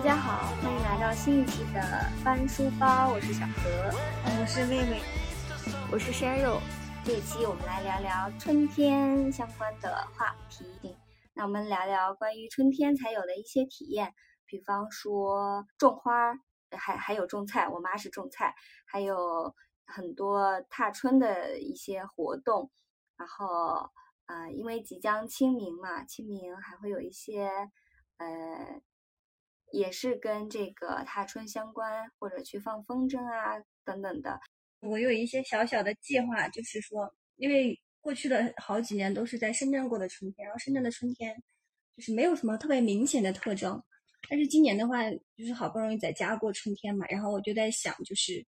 大家好，欢迎来到新一期的翻书包，我是小何，我是妹妹，我是鲜肉。这一期我们来聊聊春天相关的话题。那我们聊聊关于春天才有的一些体验，比方说种花，还还有种菜。我妈是种菜，还有很多踏春的一些活动。然后，呃，因为即将清明嘛，清明还会有一些，呃。也是跟这个踏春相关，或者去放风筝啊等等的。我有一些小小的计划，就是说，因为过去的好几年都是在深圳过的春天，然后深圳的春天就是没有什么特别明显的特征。但是今年的话，就是好不容易在家过春天嘛，然后我就在想，就是，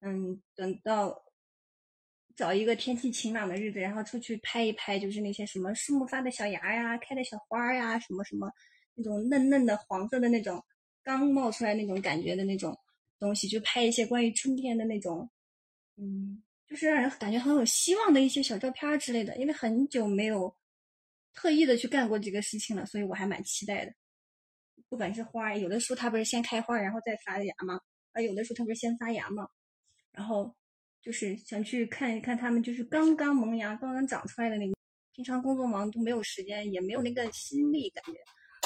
嗯，等到找一个天气晴朗的日子，然后出去拍一拍，就是那些什么树木发的小芽呀，开的小花呀，什么什么。那种嫩嫩的黄色的那种刚冒出来那种感觉的那种东西，就拍一些关于春天的那种，嗯，就是让人感觉很有希望的一些小照片之类的。因为很久没有特意的去干过这个事情了，所以我还蛮期待的。不管是花，有的时候它不是先开花然后再发芽吗？啊，有的时候它不是先发芽吗？然后就是想去看一看它们就是刚刚萌芽、刚刚长出来的那个。平常工作忙都没有时间，也没有那个心力，感觉。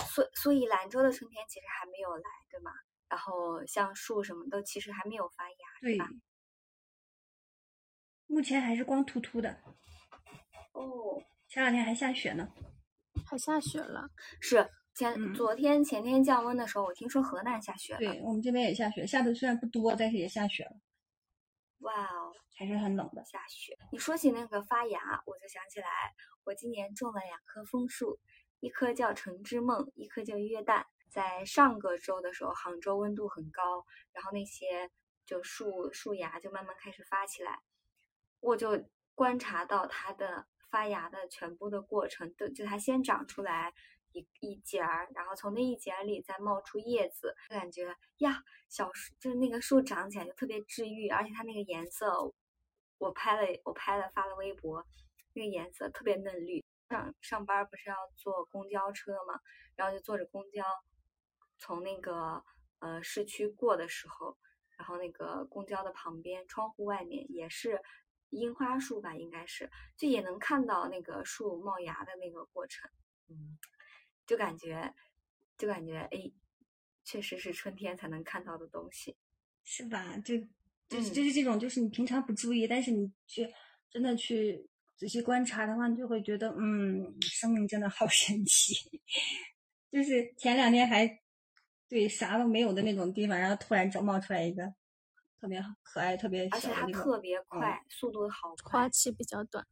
所所以兰州的春天其实还没有来，对吗？然后像树什么都其实还没有发芽，对吧？目前还是光秃秃的。哦，前两天还下雪呢，还下雪了。是前昨天前天降温的时候，我听说河南下雪了。对我们这边也下雪，下的虽然不多，但是也下雪了。哇哦，还是很冷的下雪。你说起那个发芽，我就想起来，我今年种了两棵枫树。一棵叫橙之梦，一棵叫约旦。在上个周的时候，杭州温度很高，然后那些就树树芽就慢慢开始发起来，我就观察到它的发芽的全部的过程，都就它先长出来一一节儿，然后从那一节里再冒出叶子，感觉呀，小树就是那个树长起来就特别治愈，而且它那个颜色，我拍了我拍了发了微博，那个颜色特别嫩绿。上上班不是要坐公交车嘛，然后就坐着公交从那个呃市区过的时候，然后那个公交的旁边窗户外面也是樱花树吧，应该是就也能看到那个树冒芽的那个过程，嗯，就感觉就感觉哎，确实是春天才能看到的东西，是吧？就就是就是这种，就是你平常不注意，但是你去真的去。仔细观察的话，你就会觉得，嗯，生命真的好神奇。就是前两天还对啥都没有的那种地方，然后突然就冒出来一个特别可爱、特别而且它特别快，速度好快，花期比较短。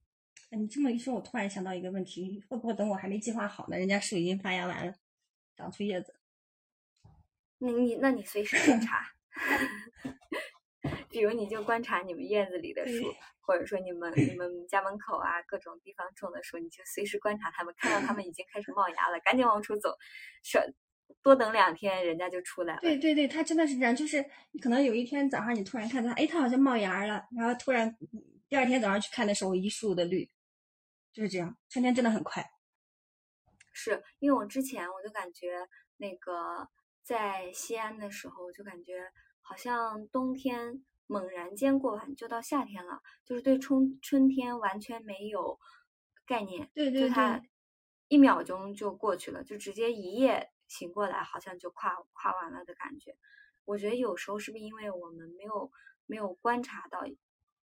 你这么一说，我突然想到一个问题：会不会等我还没计划好呢？人家树已经发芽完了，长出叶子？那你那你随时检查，比如你就观察你们院子里的树。或者说你们你 们家门口啊各种地方种的树，你就随时观察它们，看到它们已经开始冒芽了，赶紧往出走，少多等两天，人家就出来了。对对对，它真的是这样，就是可能有一天早上你突然看到，哎，它好像冒芽了，然后突然第二天早上去看的时候一树的绿，就是这样，春天真的很快。是因为我之前我就感觉那个在西安的时候我就感觉好像冬天。猛然间过完就到夏天了，就是对春春天完全没有概念，对对对，一秒钟就过去了，就直接一夜醒过来，好像就跨跨完了的感觉。我觉得有时候是不是因为我们没有没有观察到，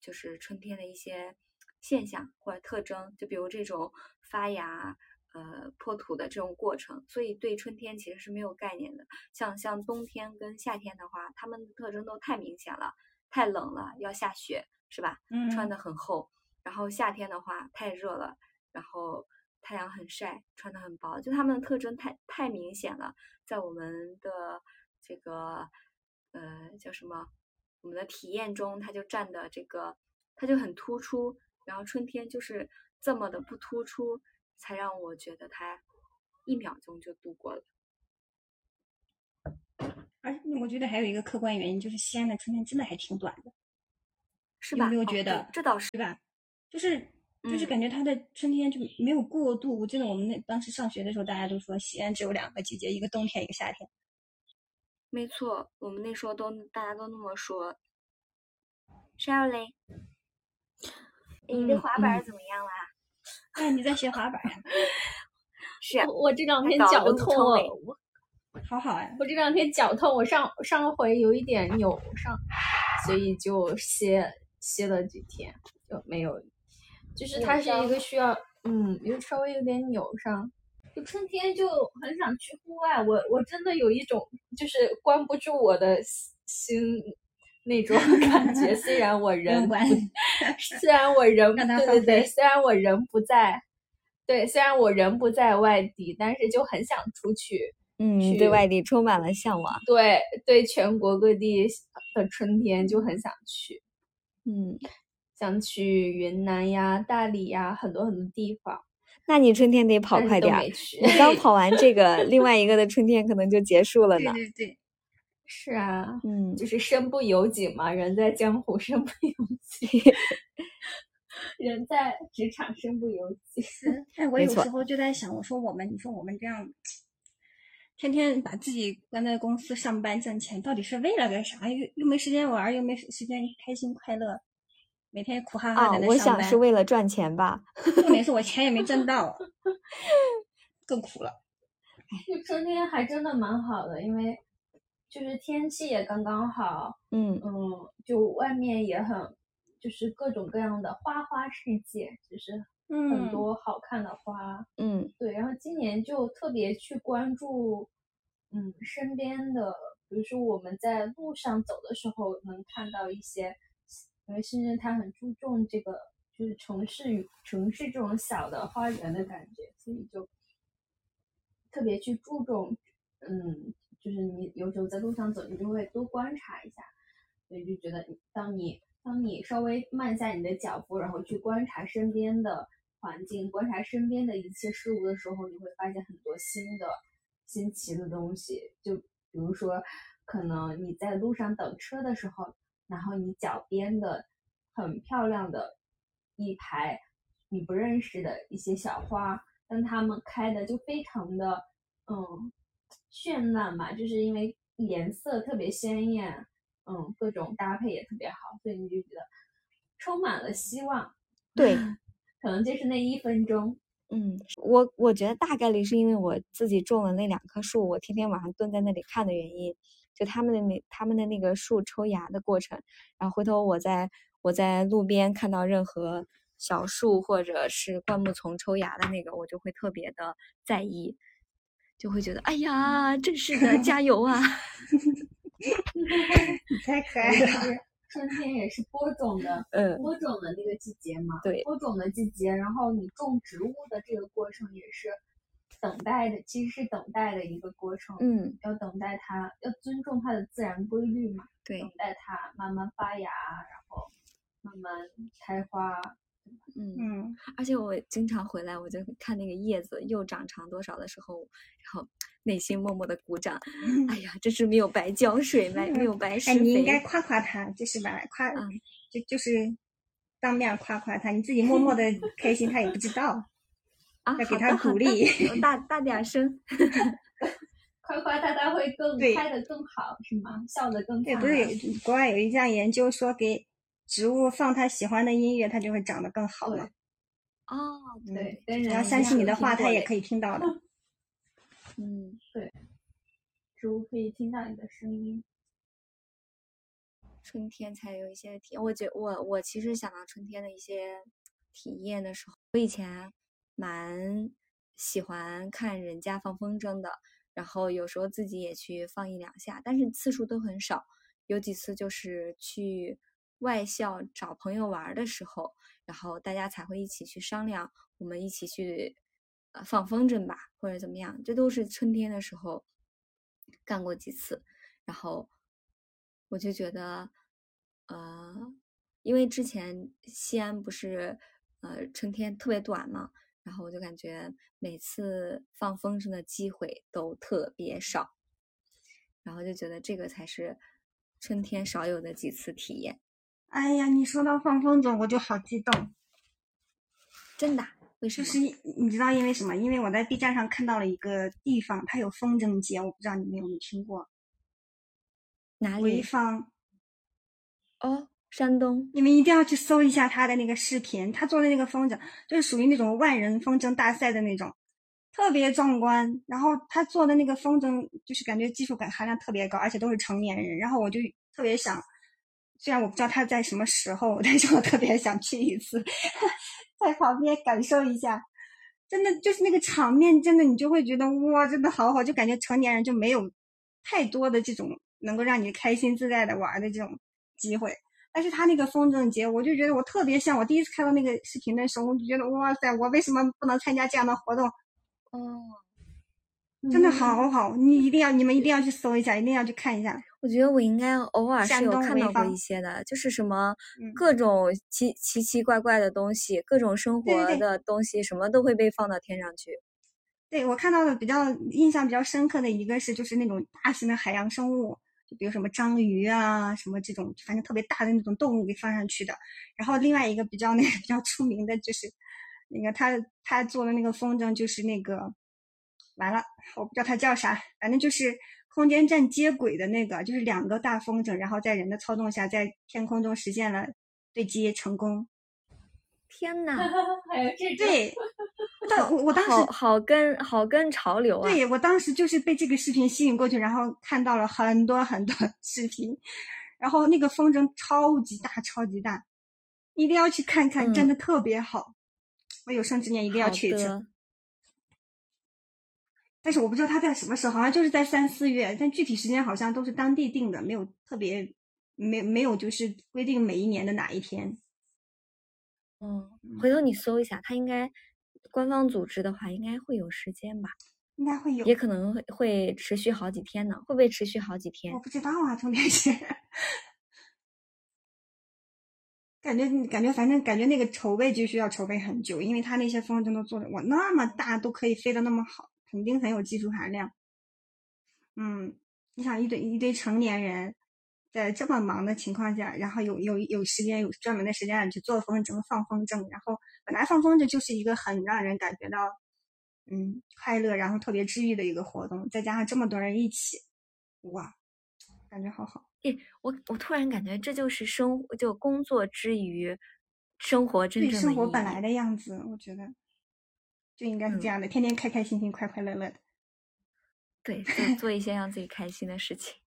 就是春天的一些现象或者特征，就比如这种发芽、呃破土的这种过程，所以对春天其实是没有概念的。像像冬天跟夏天的话，它们的特征都太明显了。太冷了，要下雪，是吧？嗯，穿的很厚。然后夏天的话，太热了，然后太阳很晒，穿的很薄。就它们的特征太太明显了，在我们的这个呃叫什么？我们的体验中，它就占的这个，它就很突出。然后春天就是这么的不突出，才让我觉得它一秒钟就度过了。而且我觉得还有一个客观原因，就是西安的春天真的还挺短的，是吧？有没有觉得？这倒是，对吧？就是就是感觉它的春天就没有过渡。我记得我们那当时上学的时候，大家都说西安只有两个季节，一个冬天，一个夏天。没错，我们那时候都大家都那么说。山药嘞，你的嗯滑板怎么样啦？哎，你在学滑板，是啊，我我这两天脚痛，我我好好啊。我这两天脚痛，我上上回有一点扭伤，所以就歇歇了几天，就没有。就是它是一个需要，嗯，有稍微有点扭伤。就春天就很想去户外，我我真的有一种就是关不住我的心那种感觉。虽然我人不虽然我人对对对，虽然我人不在，对，虽然我人不在外地，但是就很想出去。嗯，对外地充满了向往。对对，全国各地的春天就很想去，嗯，想去云南呀、大理呀，很多很多地方，那你春天得跑快点儿。你刚跑完这个，另外一个的春天可能就结束了 对呢。对对，是啊，嗯，就是身不由己嘛，人在江湖身不由己，人在职场身不由己。哎，我有时候就在想，我说我们，你说我们这样，天天把自己关在公司上班挣钱，到底是为了个啥？又又没时间玩，又没时间开心快乐，每天苦哈哈的在，那我上班。想是为了赚钱吧。重点是我钱也没挣到，更苦了。就春天还真的蛮好的，因为就是天气也刚刚好，嗯。嗯，就外面也很，就是各种各样的花花世界，就是很嗯，多好看的花。嗯。对，然后今年就特别去关注，嗯，身边的，比如说我们在路上走的时候能看到一些，因为深圳它很注重这个，就是城市与城市这种小的花园的感觉，所以就特别去注重，嗯，就是你有时候在路上走，你就会多观察一下，所以就觉得当你当你稍微慢下你的脚步，然后去观察身边的环境，观察身边的一切事物的时候，你会发现很多新的、新奇的东西。就比如说，可能你在路上等车的时候，然后你脚边的很漂亮的一排你不认识的一些小花，但它们开的就非常的嗯绚烂吧，就是因为颜色特别鲜艳，嗯，各种搭配也特别好，所以你就觉得充满了希望。对，可能就是那一分钟，嗯，我我觉得大概率是因为我自己种了那两棵树，我天天晚上蹲在那里看的原因。就他们的那他们的那个树抽芽的过程，然后回头我在我在路边看到任何小树或者是灌木丛抽芽的那个，我就会特别的在意，就会觉得哎呀，真是的，加油啊！你太可爱了。春天也是播种的，嗯，播种的那个季节嘛。对播种的季节，然后你种植物的这个过程也是等待的，其实是等待的一个过程。嗯，要等待它，要尊重它的自然规律嘛。对等，待它慢慢发芽，然后慢慢开花。嗯。嗯，而且我经常回来，我就看那个叶子又长长多少的时候，然后内心默默的鼓掌。哎呀，这是没有白浇水，没 没有白施哎，你应该。夸夸他，就是吧，夸，嗯就就是当面夸夸他，你自己默默的 开心，他也不知道。啊，要给他鼓励大大点儿声。夸夸他，他会更对开得更好，是吗？笑的更对，灿不是有国外有一项研究说，给植物放它喜欢的音乐，它就会长得更好了。哦，对，跟只人要相信你的话，它也。可以听到的。嗯，对植物可以听到你的声音。春天才有一些体验。我觉我我其实想到春天的一些体验的时候，我以前蛮喜欢看人家放风筝的，然后有时候自己也去放一两下，但是次数都很少。有几次就是去外校找朋友玩的时候，然后大家才会一起去商量，我们一起去呃放风筝吧，或者怎么样。这都是春天的时候干过几次，然后我就觉得，呃，因为之前西安不是呃春天特别短嘛，然后我就感觉每次放风筝的机会都特别少，然后就觉得这个才是春天少有的几次体验。哎呀，你说到放风筝，我就好激动。真的啊？为什么？就是因你知道因为什么？因为我在 B 站上看到了一个地方，它有风筝节，我不知道你们有没有听过。哪里？潍坊。哦，山东。你们一定要去搜一下他的那个视频，他做的那个风筝就是属于那种万人风筝大赛的那种，特别壮观。然后他做的那个风筝就是感觉技术感含量特别高，而且都是成年人。然后我就特别想，虽然我不知道他在什么时候，但是我特别想去一次，在旁边感受一下。真的就是那个场面，真的你就会觉得哇，真的好好，就感觉成年人就没有太多的这种能够让你开心自在的玩的这种机会。但是他那个风筝节，我就觉得我特别像我第一次看到那个视频的时候，我就觉得哇塞，我为什么不能参加这样的活动？哦，真的好好，你一定要，你们一定要去搜一下，一定要去看一下。我觉得我应该偶尔是有看到过一些的，就是什么嗯各种奇奇奇怪怪的东西，各种生活对对对的东西，什么都会被放到天上去。对我看到的比较印象比较深刻的一个是，就是那种大型的海洋生物，就比如什么章鱼啊，什么这种，反正特别大的那种动物给放上去的。然后另外一个比较那个比较出名的就是，那个他他做的那个风筝就是那个，完了我不知道它叫啥，反正就是空间站接轨的那个，就是两个大风筝，然后在人的操纵下在天空中实现了对接成功。天呐，还有这种，对，但我我当时好好跟好跟潮流啊！对我当时就是被这个视频吸引过去，然后看到了很多很多 视频，然后那个风筝超级大，超级大，一定要去看看，真的特别好。我有生之年一定要去一次。的，但是我不知道它在什么时候，好像就是在三四月，但具体时间好像都是当地定的，没有特别，没没有就是规定每一年的哪一天。嗯，回头你搜一下，它应该官方组织的话，应该会有时间吧，应该会有，也可能会会持续好几天呢。会不会持续好几天我？不知道啊，重点是，感觉感觉反正感觉那个筹备就需要筹备很久，因为他那些风筝都做的哇那么大，都可以飞得那么好，肯定很有技术含量。嗯，你想一堆一堆成年人，在这么忙的情况下，然后有有有时间有专门的时间去做风筝、放风筝，然后本来放风筝就是一个很让人感觉到嗯快乐，然后特别治愈的一个活动，再加上这么多人一起，哇，感觉好好。诶，我我突然感觉这就是生活，就工作之余生活真对正的生活本来的样子，我觉得就应该是嗯这样的，天天开开心心、快快乐乐的。对，做 做一些让自己开心的事情。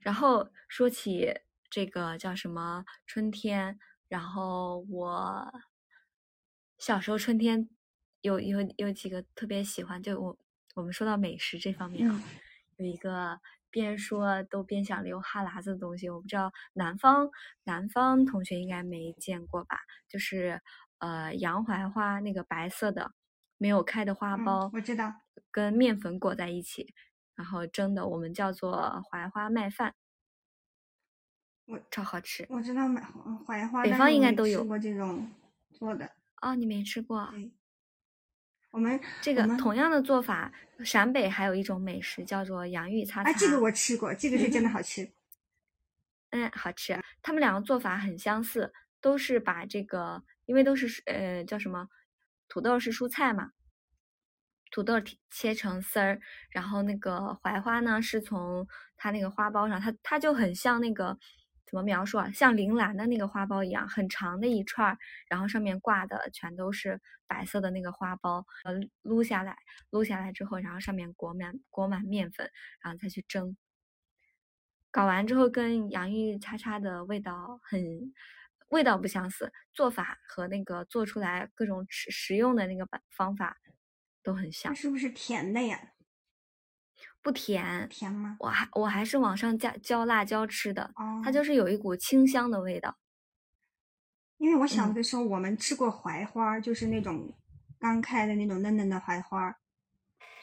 然后说起这个叫什么春天，然后我小时候春天有有有几个特别喜欢，就我我们说到美食这方面啊，嗯有一个边说都边想流哈喇子的东西，我不知道南方南方同学应该没见过吧？就是呃洋槐花那个白色的没有开的花嗯苞，我知道，跟面粉裹在一起，然后蒸的，我们叫做槐花麦饭，我超好吃我知道买槐花，北方应该都有吃过这种做的。哦，你没吃过？我们这个同样的做法，陕北还有一种美食叫做洋芋擦擦。啊，这个我吃过，这个是真的好吃。嗯，好吃。他们两个做法很相似，都是把这个，因为都是呃叫什么，土豆是蔬菜嘛，土豆切切成丝儿，然后那个槐花呢是从它那个花苞上，它它就很像那个怎么描述啊，像铃兰的那个花苞一样，很长的一串儿，然后上面挂的全都是白色的那个花苞，呃，撸下来，撸下来之后，然后上面裹满裹满面粉，然后再去蒸。搞完之后跟洋芋叉叉的味道很，味道不相似，做法和那个做出来各种食食用的那个办方法都很它像，是不是甜的呀？不甜。甜吗？我还我还是往上加浇辣椒吃的，哦，它就是有一股清香的味道。因为我小嗯的时候我们吃过槐花，就是那种刚开的那种嫩嫩的槐花。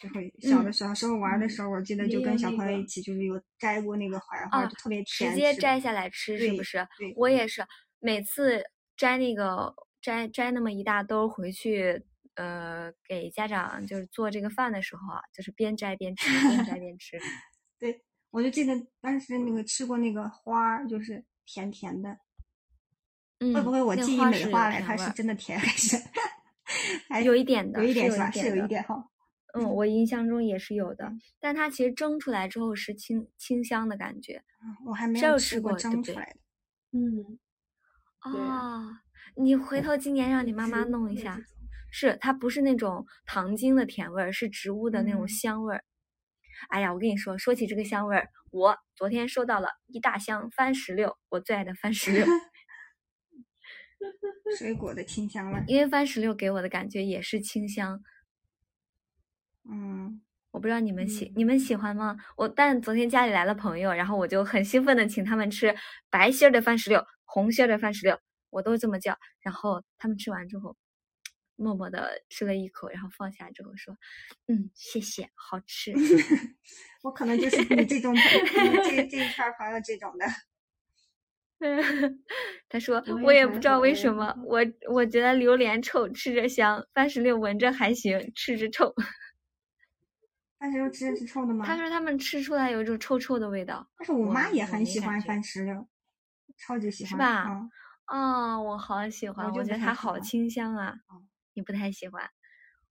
就会小的嗯小时候玩的嗯时候，我记得就跟小朋友一起，就是有摘过那个槐花，啊就特别甜。吃的接摘下来吃是不是？我也是，每次摘那个摘摘那么一大兜回去，呃，给家长就是做这个饭的时候啊，就是边摘边吃，边摘边吃。对，我就记得当时那个吃过那个花儿，就是甜甜的。嗯，会不会我记忆美化了？它是真的甜还是还有一点的，有一点是有是吧？是有一点哈。嗯，我印象中也是有的，但它其实蒸出来之后是清清香的感觉。嗯我还没有有吃过蒸出来的。嗯，对啊，你回头今年让你妈妈弄一下是它不是那种糖精的甜味儿，是植物的那种嗯香味儿。哎呀，我跟你说，说起这个香味儿，我昨天收到了一大箱番石榴，我最爱的番石榴，水果的清香味。因为番石榴给我的感觉也是清香。嗯，我不知道你们喜、嗯你们喜欢吗？我但昨天家里来了朋友，然后我就很兴奋的请他们吃白心儿的番石榴、红心儿的番石榴，我都这么叫。然后他们吃完之后，默默的吃了一口，然后放下之后说：“嗯，谢谢，好吃。我可能就是你这种这这一圈朋友这种的。”他说：“我我也不知道为什么我我觉得榴莲臭，吃着香；番石榴闻着还行，吃着臭。番石榴吃的是臭的吗？他说他们吃出来有一种臭臭的味道。但是我我妈也很喜欢番石榴，超级喜欢。是吧嗯啊、我好喜欢，我觉得它好清香啊。哦你不太喜欢？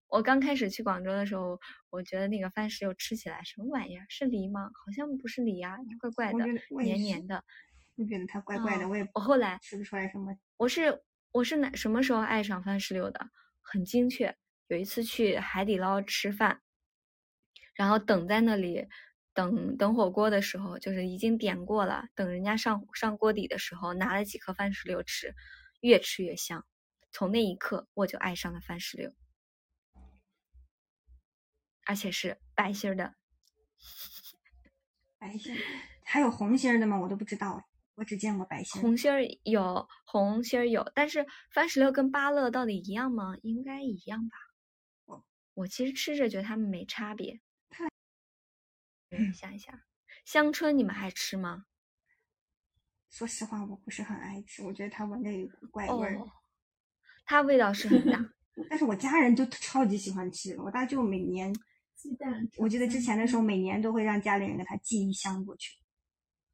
我刚开始去广州的时候，我觉得那个番石榴吃起来什么玩意儿？是梨吗？好像不是梨呀、怪怪的黏黏的。就觉得它怪怪的，啊我也我后来吃不出来什么。我是我是哪什么时候爱上番石榴的？很精确，有一次去海底捞吃饭，然后等在那里等等火锅的时候，就是已经点过了，等人家上上锅底的时候，拿了几颗番石榴吃，越吃越香。从那一刻我就爱上了番石榴，而且是白心儿的。白心儿，还有红心儿的吗？我都不知道，我只见过白心儿。红心儿有，红心儿有，但是番石榴跟芭乐到底一样吗？应该一样吧。我我其实吃着觉得它们没差别。想一想，香椿你们爱吃吗？说实话，我不是很爱吃，我觉得它闻着有股怪味儿。哦，它味道是很大。但是我家人就超级喜欢吃，我大舅每年，鸡蛋。我记得之前的时候，每年都会让家里人给他寄一箱过去。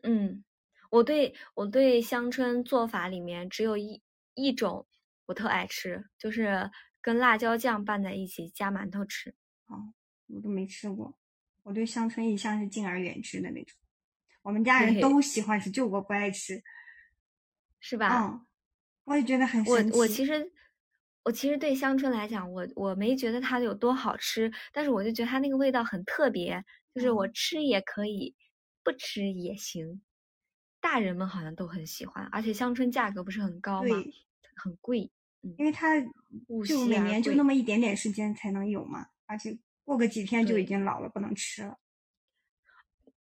嗯，我对我对香椿做法里面只有一一种我特爱吃，就是跟辣椒酱拌在一起加馒头吃。哦我都没吃过。我对香椿一向是敬而远之的那种。我们家人都喜欢吃，就我不爱吃。是吧？嗯，我也觉得很我神奇。我其实我其实对香椿来讲，我我没觉得它有多好吃，但是我就觉得它那个味道很特别，就是我嗯吃也可以，不吃也行。大人们好像都很喜欢，而且香椿价格不是很高吗？很贵。因为它就每年就那么一点点时间才能有嘛，而且过个几天就已经老了，不能吃了。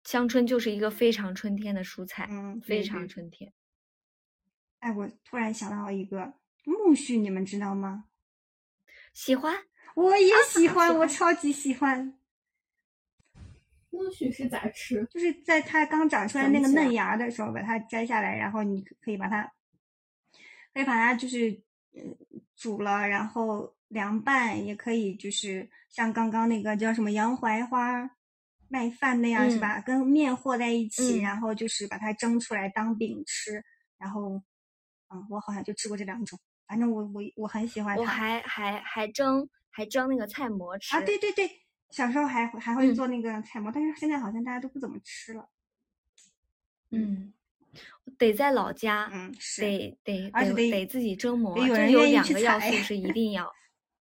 香椿就是一个非常春天的蔬菜，嗯，非常春天。哎，我突然想到一个苜蓿，你们知道吗？喜欢我也喜欢，我超级喜欢。苜蓿是咋吃？就是在它刚长出来那个嫩芽的时候，把它摘下来，然后你可可以把它，可以把它就是嗯煮了，然后凉拌，也可以就是像刚刚那个叫什么洋槐花麦饭那样，是嗯吧？跟面和在一起，嗯然后就是把它蒸出来当饼吃，然后，嗯，我好像就吃过这两种，反正我我我很喜欢它。我还还还蒸还蒸那个菜馍吃啊，对对对，小时候还还会嗯做那个菜馍，但是现在好像大家都不怎么吃了。嗯，得在老家，嗯，是。得得得而且得得自己蒸馍，得有人愿意去两个要素是一定要，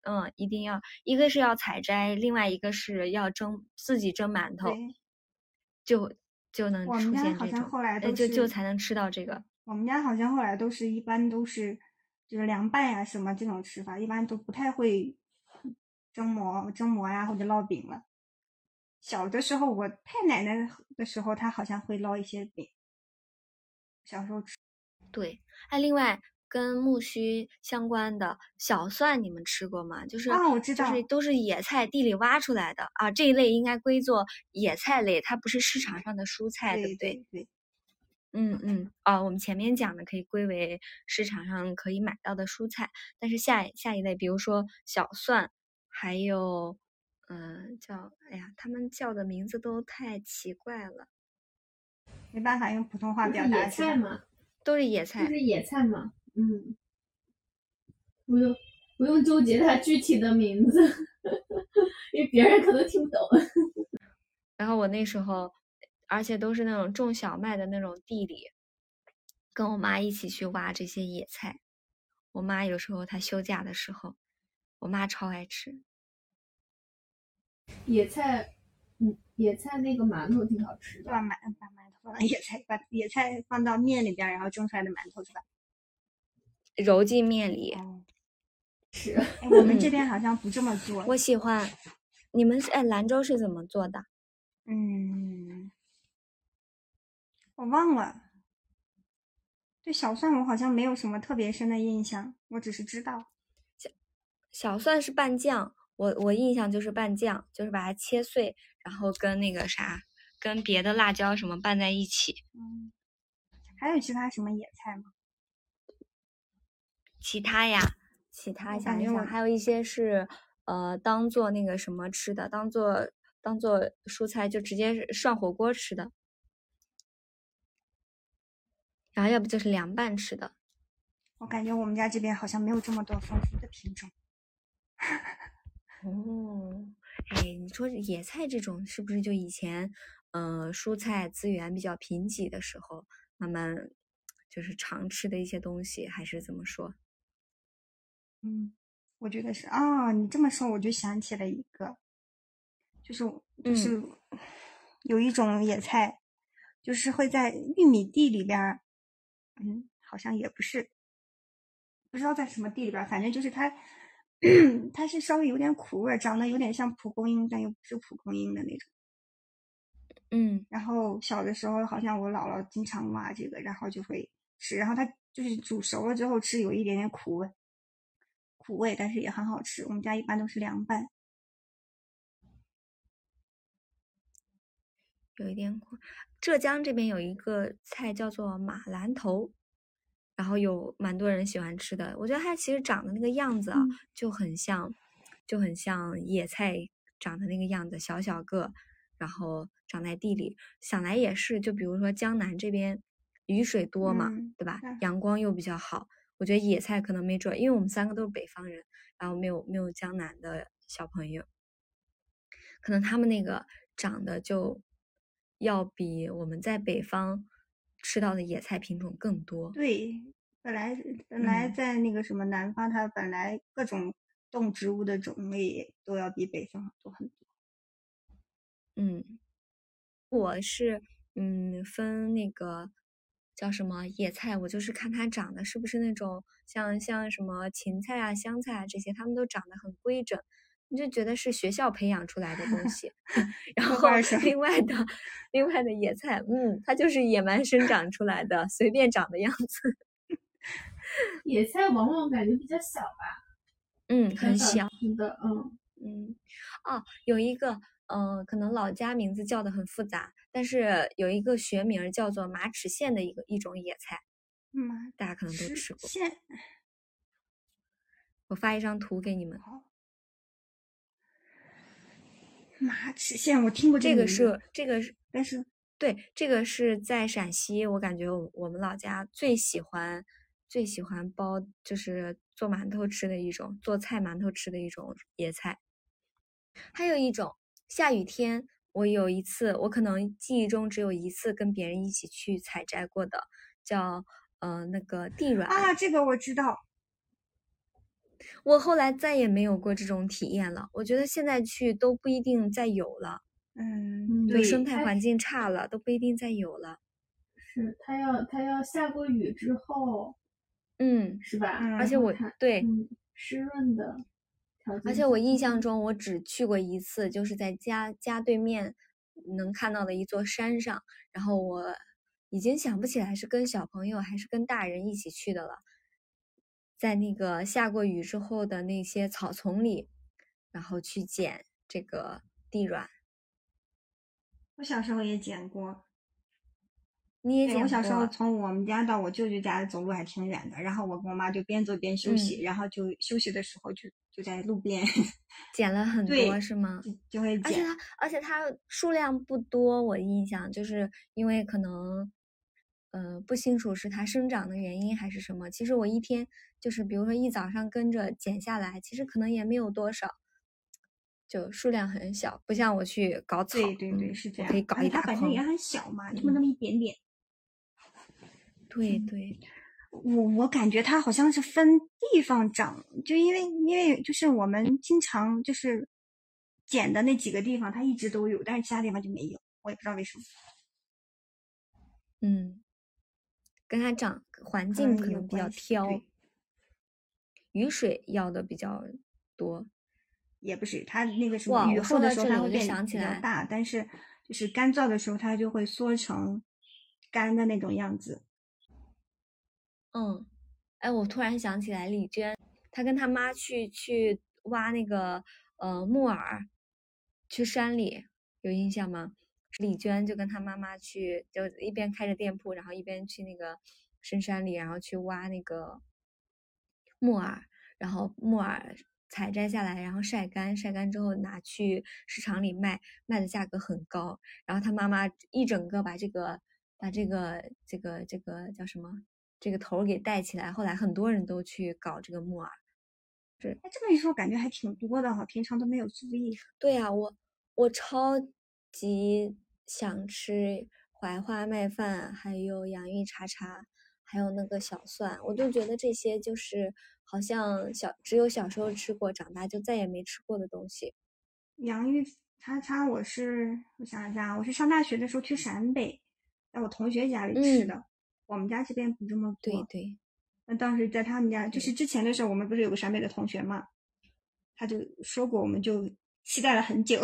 嗯，一定要，一个是要采摘，另外一个是要蒸自己蒸馒头，就就能我们出家好像现这种，呃，后来都就是就才能吃到这个。我们家好像后来都是一般都是就是凉拌呀、什么这种吃法，一般都不太会蒸馍、蒸馍呀或者烙饼了。小的时候，我太奶奶的时候，她好像会烙一些饼。小时候吃对，哎，另外跟木须相关的小蒜，你们吃过吗？就是啊我知道就是都是野菜地里挖出来的啊，这一类应该归作野菜类，它不是市场上的蔬菜，对不对？嗯嗯，啊，我们前面讲的可以归为市场上可以买到的蔬菜，但是下下一类，比如说小蒜，还有，嗯、叫，哎呀，他们叫的名字都太奇怪了，没办法用普通话表达是吧菜嘛，都是野就菜。是野菜嘛，嗯，不用不用纠结它具体的名字。因为别人可能听不懂。然后我那时候，而且都是那种种小麦的那种地里，跟我妈一起去挖这些野菜。我妈有时候她休假的时候，我妈超爱吃野菜。嗯，野菜那个馒头挺好吃的。把馒把馒头放到野菜，把野菜放到面里边，然后蒸出来的馒头是吧？揉进面里。是。我们这边好像不这么做。我喜欢。你们哎，兰州是怎么做的？嗯，我忘了。对小蒜，我好像没有什么特别深的印象，我只是知道小小蒜是拌酱。我我印象就是拌酱，就是把它切碎，然后跟那个啥，跟别的辣椒什么拌在一起。嗯，还有其他什么野菜吗？其他呀，其他想一想，还有一些是呃，当做那个什么吃的，当做当做蔬菜就直接涮火锅吃的，然后要不就是凉拌吃的。我感觉我们家这边好像没有这么多丰富的品种。哦，哎，你说野菜这种是不是就以前，呃，蔬菜资源比较贫瘠的时候，慢慢就是常吃的一些东西，还是怎么说？嗯，我觉得是啊。你这么说，我就想起了一个，就是就是有一种野菜，就是会在玉米地里边儿，嗯，好像也不是，不知道在什么地里边儿，反正就是它。它是稍微有点苦味，长得有点像蒲公英，但又不是蒲公英的那种。嗯，然后小的时候好像我姥姥经常挖这个，然后就会吃。然后它就是煮熟了之后吃，有一点点苦味，苦味，但是也很好吃。我们家一般都是凉拌。有一点苦。浙江这边有一个菜叫做马兰头。然后有蛮多人喜欢吃的，我觉得它其实长的那个样子啊，就很像，就很像野菜长的那个样子，小小个，然后长在地里。想来也是，就比如说江南这边雨水多嘛，对吧？阳光又比较好，我觉得野菜可能没准，因为我们三个都是北方人，然后没有没有江南的小朋友，可能他们那个长得就要比我们在北方。吃到的野菜品种更多。对，本来本来在那个什么南方，它本来各种动植物的种类都要比北方多很多。嗯，我是嗯分那个叫什么野菜，我就是看它长得是不是那种像像什么芹菜啊、香菜啊这些，它们都长得很规整。你就觉得是学校培养出来的东西 然后另外的另外的野菜，嗯，它就是野蛮生长出来的，随便长的样子。野菜往往感觉比较小吧？嗯，很小。的，嗯嗯。哦，有一个，嗯，可能老家名字叫的很复杂，但是有一个学名叫做马齿苋的一个一种野菜，嗯大家可能都吃过。苋。我发一张图给你们。马齿苋，我听过这个是这个是，但是对这个是在陕西，我感觉我我们老家最喜欢最喜欢包，就是做馒头吃的一种，做菜馒头吃的一种野菜。还有一种下雨天，我有一次我可能记忆中只有一次跟别人一起去采摘过的，叫呃那个地软啊，这个我知道。我后来再也没有过这种体验了。我觉得现在去都不一定再有了。嗯，对，生态环境差了，都不一定再有了。是，它要它要下过雨之后，嗯，是吧？而且我对湿润的而且我印象中，我只去过一次，就是在家家对面能看到的一座山上。然后我已经想不起来是跟小朋友还是跟大人一起去的了。在那个下过雨之后的那些草丛里，然后去捡这个地软。我小时候也捡过，你。我小时候从我们家到我舅舅家走路还挺远的，然后我跟我妈就边走边休息，然后就休息的时候就就在路边捡了很多，是吗？就会捡。而且它而且它数量不多，我印象就是因为可能。呃，不清楚是它生长的原因还是什么。其实我一天就是，比如说一早上跟着捡下来，其实可能也没有多少，就数量很小，不像我去搞草，对对对，嗯是这样。可以搞一大筐。它本身也很小嘛，就那么一点点。嗯对对，我我感觉它好像是分地方长，就因为因为就是我们经常就是捡的那几个地方，它一直都有，但是其他地方就没有，我也不知道为什么。嗯，跟它长环境可能比较挑对，雨水要的比较多。也不是，它那个什么雨后的时候它会变想起来比较大，但是就是干燥的时候它就会缩成干的那种样子。嗯，哎，我突然想起来，李娟，她跟她妈去去挖那个呃木耳，去山里，有印象吗？李娟就跟她妈妈去，就一边开着店铺，然后一边去那个深山里，然后去挖那个木耳，然后木耳采摘下来，然后晒干，晒干之后拿去市场里卖，卖的价格很高。然后她妈妈一整个把这个把这个这个这个叫什么？这个头儿给带起来，后来很多人都去搞这个木耳。哎，这么一说，感觉还挺多的哈，平常都没有注意。对呀、我我超级想吃槐花麦饭，还有洋芋茶茶，还有那个小蒜，我就觉得这些就是好像小只有小时候吃过，长大就再也没吃过的东西。洋芋叉叉，我是我想一下，我是上大学的时候去陕北，在我同学家里吃嗯的。我们家这边不这么做。对对，那当时在他们家，就是之前的时候，我们不是有个陕北的同学嘛，他就说过，我们就期待了很久，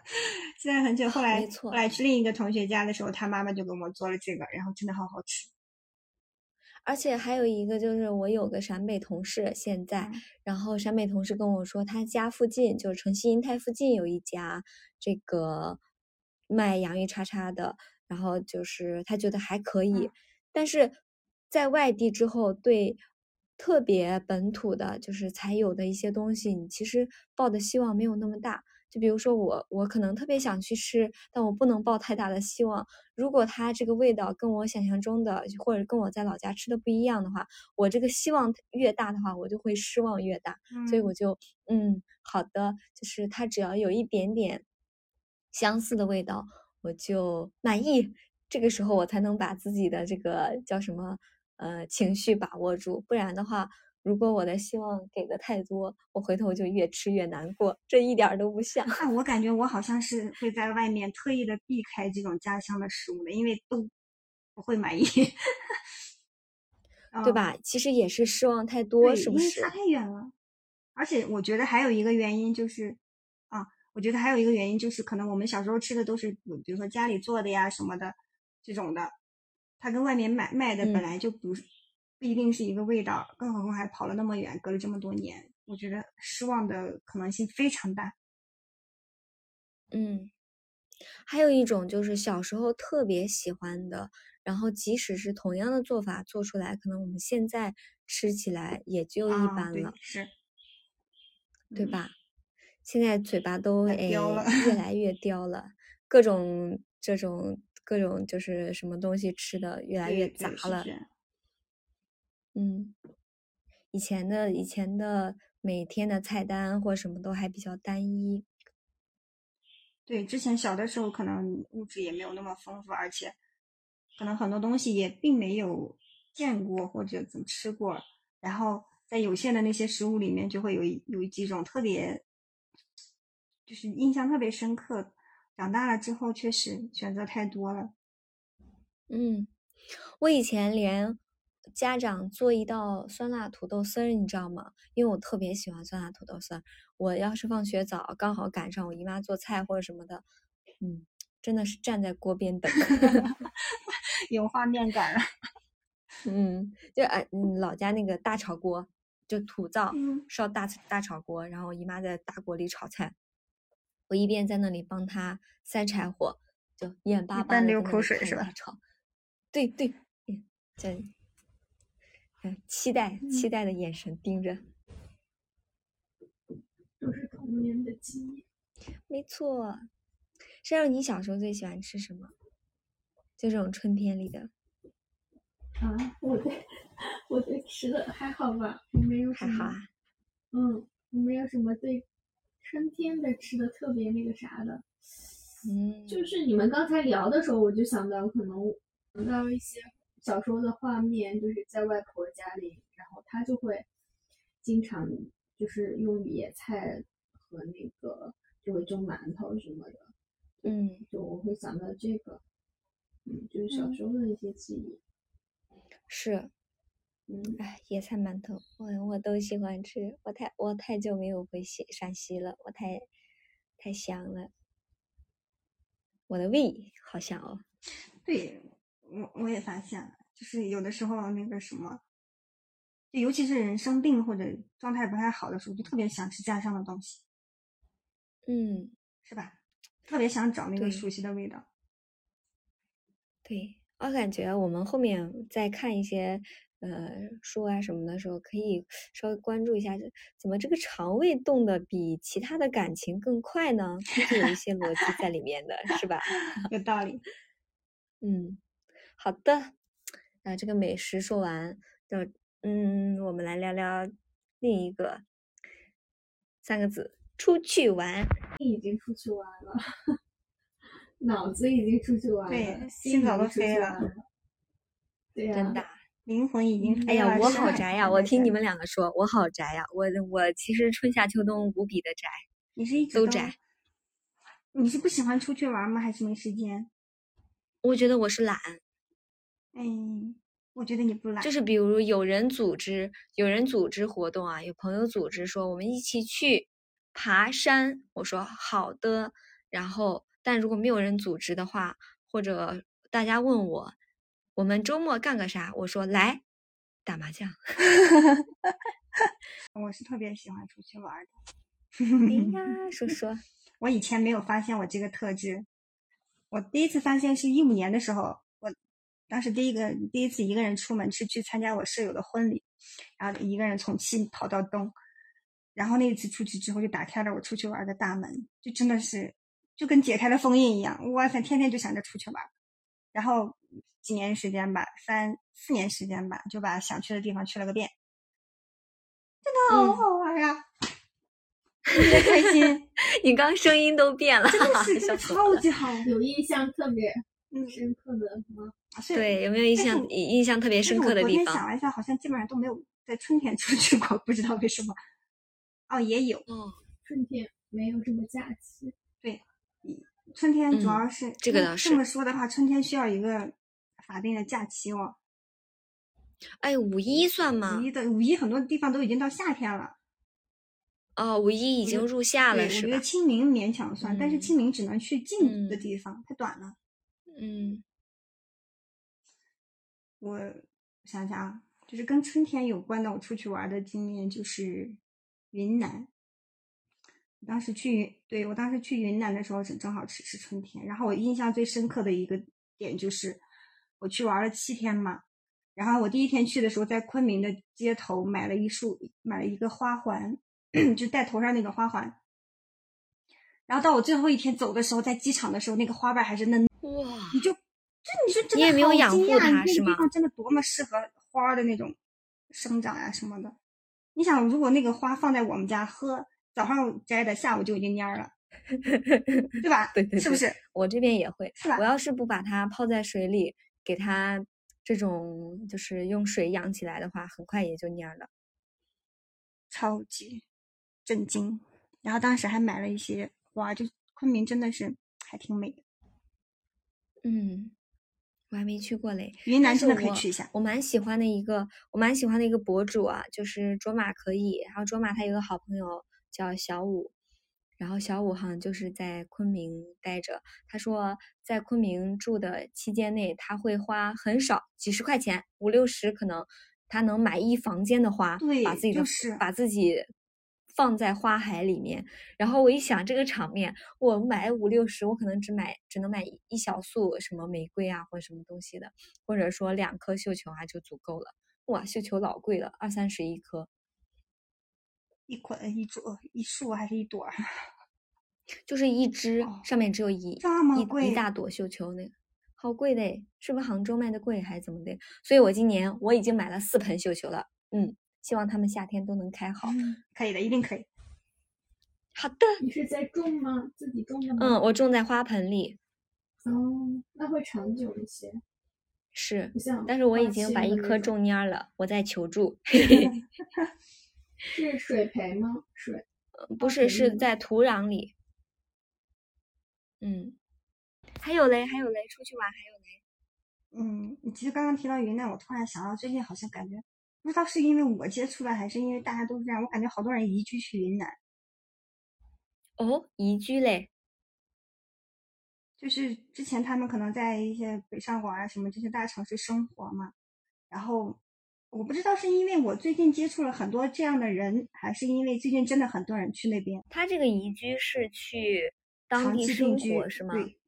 期待了很久。后 来后来去另一个同学家的时候，他妈妈就给我们做了这个，然后真的好好吃。而且还有一个就是我有个陕北同事，现在，嗯然后陕北同事跟我说，他家附近就是城西银泰附近有一家这个卖洋芋叉叉的，然后就是他觉得还可以，嗯但是在外地之后，对特别本土的，就是才有的一些东西，你其实抱的希望没有那么大。就比如说我，我可能特别想去吃，但我不能抱太大的希望。如果它这个味道跟我想象中的，或者跟我在老家吃的不一样的话，我这个希望越大的话，我就会失望越大。所以嗯我就嗯，好的，就是它只要有一点点相似的味道，我就满意。这个时候我才能把自己的这个叫什么呃情绪把握住，不然的话，如果我的希望给的太多，我回头就越吃越难过，这一点儿都不像。那我感觉我好像是会在外面特意的避开这种家乡的食物的，因为都不会满意，嗯对吧？其实也是失望太多，是不是因为差？太远了。而且我觉得还有一个原因就是，啊，我觉得还有一个原因就是，可能我们小时候吃的都是，比如说家里做的呀什么的这种的，它跟外面买卖的本嗯来就不是、不一定是一个味道，更何况还跑了那么远，隔了这么多年，我觉得失望的可能性非常大。嗯，还有一种就是小时候特别喜欢的，然后即使是同样的做法做出来，可能我们现在吃起来也就一啊，对般了，，是，嗯？对吧？现在嘴巴都哎越来越刁了，各种这种各种就是什么东西吃的越来越杂了嗯，以前的以前的每天的菜单或什么都还比较单一。对，之前小的时候可能物质也没有那么丰富，而且可能很多东西也并没有见过或者怎么吃过，然后在有限的那些食物里面，就会有有几种特别，就是印象特别深刻。长大了之后，确实选择太多了。嗯，我以前连家长做一道酸辣土豆丝儿，你知道吗？因为我特别喜欢酸辣土豆丝儿。我要是放学早，刚好赶上我姨妈做菜或者什么的，嗯，真的是站在锅边等。有画面感了。嗯，就哎，嗯，老家那个大炒锅，就土灶嗯烧大大炒锅，然后我姨妈在大锅里炒菜，我一边在那里帮他塞柴火，就眼巴巴边流口水是吧看着她炒。对对，嗯，这，嗯，期待期待的眼神盯着。都是童年的记忆。没错，山肉，你小时候最喜欢吃什么？就这种春天里的，啊，我对我对吃的还好吧，我没有什么，还好啊。嗯，没有什么对春天的吃的特别那个啥的，嗯，就是你们刚才聊的时候，我就想到可能想到一些小时候的画面，就是在外婆家里，然后她就会经常就是用野菜和那个就会蒸馒头什么的，嗯，就我会想到这个，嗯，就是小时候的一些记忆，是，嗯，哎，野菜馒头，我我都喜欢吃。我太我太久没有回西陕西了，我太太香了，我的胃好香哦。对我我也发现了，就是有的时候那个什么，就尤其是人生病或者状态不太好的时候，就特别想吃家乡的东西，嗯，是吧？特别想找那个熟悉的味道。对，我感觉我们后面再看一些呃书啊什么的时候，可以稍微关注一下，这怎么这个肠胃动的比其他的感情更快呢？估计有一些逻辑在里面的，是吧？有道理。嗯，好的，那这个美食说完，就嗯，我们来聊聊另一个三个字：出去玩。已经出去玩了，脑子已经出去玩了对了，心早都飞了，对呀、真的。灵魂已经嗯哎呀，我好宅呀！我听你们两个说，我好宅呀！我我其实春夏秋冬无比的宅。你是一直都宅。你是不喜欢出去玩吗？还是没时间？我觉得我是懒，嗯，我觉得你不懒。就是比如有人组织，有人组织活动啊，有朋友组织说我们一起去爬山，我说好的。然后，但如果没有人组织的话，或者大家问我我们周末干个啥，我说来打麻将。我是特别喜欢出去玩的。哎呀，说说，我以前没有发现我这个特质，我第一次发现是一五年的时候，我当时第一个第一次一个人出门是去参加我舍友的婚礼，然后一个人从西跑到东，然后那一次出去之后就打开了我出去玩的大门，就真的是就跟解开了封印一样，哇塞，天天就想着出去玩，然后几年时间吧，三四年时间吧，就把想去的地方去了个遍，真的好嗯好玩啊，特别开心。你刚声音都变了，真的是。超级好。有印象特别嗯，深刻的吗？是对，有没有印象印象特别深刻的地方？天想了一下，好像基本上都没有在春天 出去过，不知道为什么。哦，也有，嗯，春天没有这么假期，对春天主嗯要是、那这个倒是这么说的话，春天需要一个法定的假期哦。哎，五一算吗五？一的五一很多地方都已经到夏天了，哦，五一已经入夏，了，是吧我觉得？清明勉强算，但是嗯清明只能去近的嗯地方，太短了。嗯我想想啊，就是跟春天有关的，我出去玩的经验就是云南。当时去云，对我当时去云南的时候正正好是是春天，然后我印象最深刻的一个点就是我去玩了七天嘛，然后我第一天去的时候在昆明的街头买了一束买了一个花环，就戴头上那个花环，然后到我最后一天走的时候，在机场的时候那个花瓣还是嫩哇，你就就你说真的你也没有好养护惊讶它是吗那个地方真的多么适合花儿的那种生长呀、什么的。你想，如果那个花放在我们家喝，早上摘的，下午就已经蔫儿了，对吧？对对对是不是？我这边也会，是吧我要是不把它泡在水里，给它这种就是用水养起来的话，很快也就蔫儿了。超级震惊。然后当时还买了一些哇，就昆明真的是还挺美的。嗯，我还没去过嘞。云南真的可以去一下。我蛮喜欢的一个，我蛮喜欢的一个博主啊，就是卓玛可以。然后卓玛他有个好朋友叫小五，然后小五好像就是在昆明待着。他说在昆明住的期间内，他会花很少，几十块钱，五六十可能，他能买一房间的花，对把自己的、就是把自己。放在花海里面，然后我一想这个场面，我买五六十，我可能只买只能买一一小束什么玫瑰啊或者什么东西的，或者说两颗绣球啊就足够了。哇，绣球老贵了，二三十一颗，一捆一株一束还是一朵？就是一只哦上面只有一这么一贵一大朵绣球那个，好贵的诶，是不是杭州卖的贵还是怎么的？所以我今年我已经买了四盆绣球了，嗯，希望它们夏天都能开好。嗯可以的，一定可以。好的。你是在种吗？自己种的吗？嗯，我种在花盆里。哦，那会长久一些。是，但是我已经把一期的那种颗种蔫儿了，我在求助。是水培吗？水。不是，是在土壤里。嗯，还有嘞，还有嘞，出去玩还有嘞。嗯，你其实刚刚提到云南，我突然想到，最近好像感觉不知道是因为我接触的，还是因为大家都这样，我感觉好多人移居去云南。哦，移居嘞。就是之前他们可能在一些北上广啊什么这些大城市生活嘛，然后我不知道是因为我最近接触了很多这样的人，还是因为最近真的很多人去那边他这个移居是去当地生活是吗？对，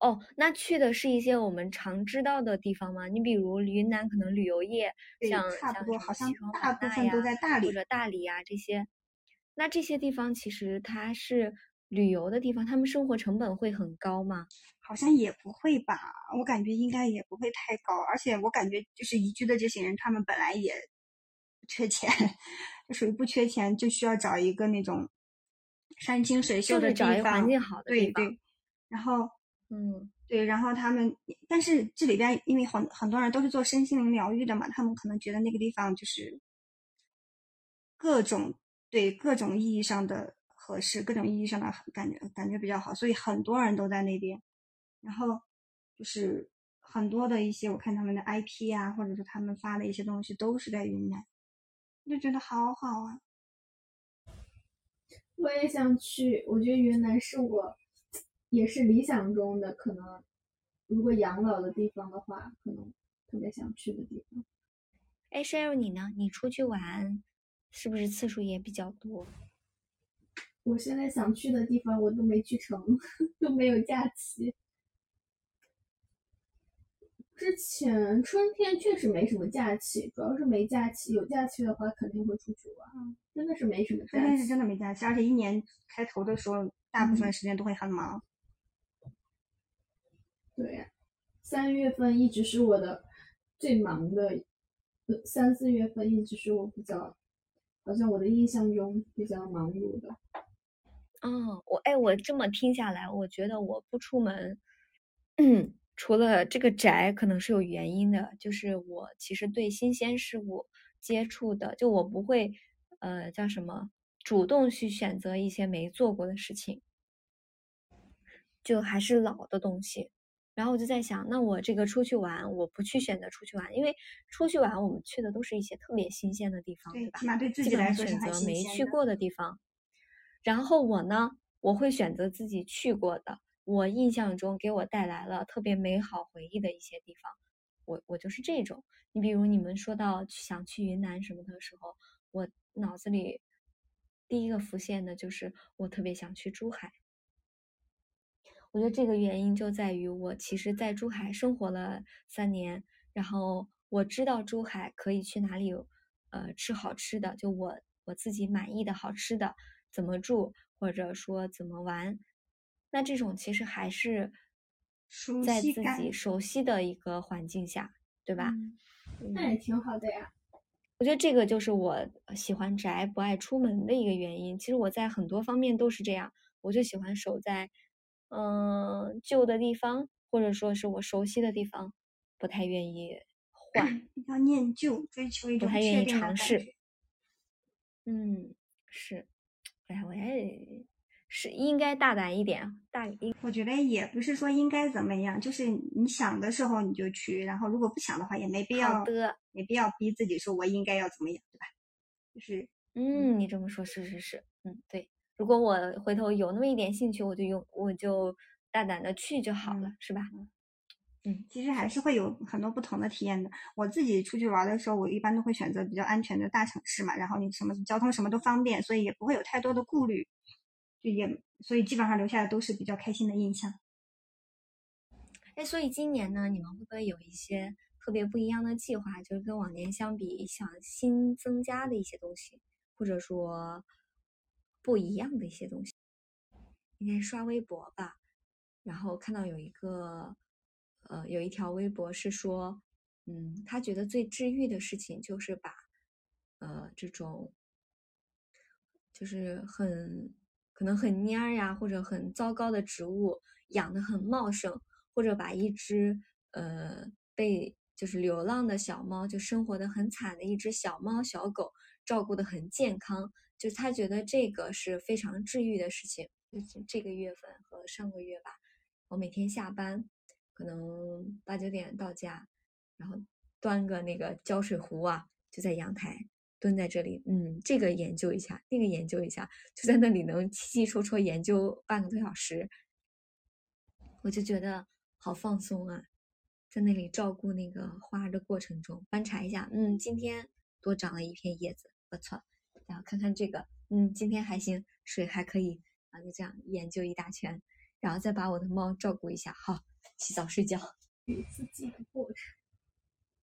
哦，那去的是一些我们常知道的地方吗？你比如云南可能旅游业，对像差不多，好像大部分都呀在大理或。者大理啊这些。那这些地方其实它是旅游的地方，他们生活成本会很高吗？好像也不会吧，我感觉应该也不会太高，而且我感觉就是移居的这些人，他们本来也不缺钱，就属于不缺钱，就需要找一个那种山清水秀的地就是找一环方，境好的对地方。对，然后嗯，对，然后他们，但是这里边因为很很多人都是做身心灵疗愈的嘛，他们可能觉得那个地方就是各种对各种意义上的合适，各种意义上的感觉感觉比较好，所以很多人都在那边。然后就是很多的一些，我看他们的 IP 啊，或者是他们发的一些东西，都是在云南，就觉得好好啊。我也想去，我觉得云南是我也是理想中的，可能如果养老的地方的话，可能特别想去的地方。哎，Sheryl，你呢？你出去玩是不是次数也比较多？我现在想去的地方我都没去成，都没有假期。之前春天确实没什么假期，主要是没假期。有假期的话肯定会出去玩，真的是没什么假期。春天是真的没假期，而且一年开头的时候，大部分嗯时间都会很忙。对，三月份一直是我的最忙的，呃三四月份一直是我比较，好像我的印象中比较忙碌的。哦，我哎，我这么听下来，我觉得我不出门，嗯，除了这个宅可能是有原因的，就是我其实对新鲜事物接触的，就我不会，呃，叫什么，主动去选择一些没做过的事情，就还是老的东西。然后我就在想，那我这个出去玩，我不去选择出去玩，因为出去玩我们去的都是一些特别新鲜的地方，对，吧？起码对自基己来说。没去过的地方。然后我呢，我会选择自己去过的，我印象中给我带来了特别美好回忆的一些地方。我我就是这种。你比如你们说到想去云南什么的时候，我脑子里第一个浮现的就是我特别想去珠海。我觉得这个原因就在于我其实在珠海生活了三年，然后我知道珠海可以去哪里呃吃好吃的，就我我自己满意的好吃的，怎么住或者说怎么玩，那这种其实还是在自己熟悉的一个环境下，对吧？嗯那也挺好的呀。我觉得这个就是我喜欢宅不爱出门的一个原因。其实我在很多方面都是这样，我就喜欢守在嗯旧的地方，或者说是我熟悉的地方，不太愿意换，要念旧，追求一种不太愿意尝试。嗯，是，哎呀，我也是应该大胆一点，大应我觉得也不是说应该怎么样，就是你想的时候你就去，然后如果不想的话也没必要的。没必要逼自己说我应该要怎么样，对吧？就是嗯，你这么说，是是是，嗯，对。如果我回头有那么一点兴趣，我就用，我就大胆的去就好了，嗯是吧？嗯，其实还是会有很多不同的体验的。我自己出去玩的时候，我一般都会选择比较安全的大城市嘛，然后你什么交通什么都方便，所以也不会有太多的顾虑，就也所以基本上留下的都是比较开心的印象。哎，所以今年呢，你们会不会有一些特别不一样的计划？就是跟往年相比，想新增加的一些东西，或者说不一样的一些东西？应该刷微博吧，然后看到有一个，呃，有一条微博是说，嗯，他觉得最治愈的事情就是把，呃，这种就是很可能很蔫儿呀，或者很糟糕的植物养得很茂盛，或者把一只呃被就是流浪的小猫，就生活的很惨的一只小猫小狗照顾得很健康，就他觉得这个是非常治愈的事情。就是这个月份和上个月吧，我每天下班可能八九点到家，然后端个那个浇水壶啊，就在阳台蹲在这里，嗯，这个研究一下，那个研究一下，就在那里能稀稀戳戳研究半个多小时，我就觉得好放松啊，在那里照顾那个花的过程中，观察一下，嗯，今天多长了一片叶子，不错，然后看看这个，嗯，今天还行，水还可以。就这样研究一大圈，然后再把我的猫照顾一下，好，洗澡睡觉。自己的过程。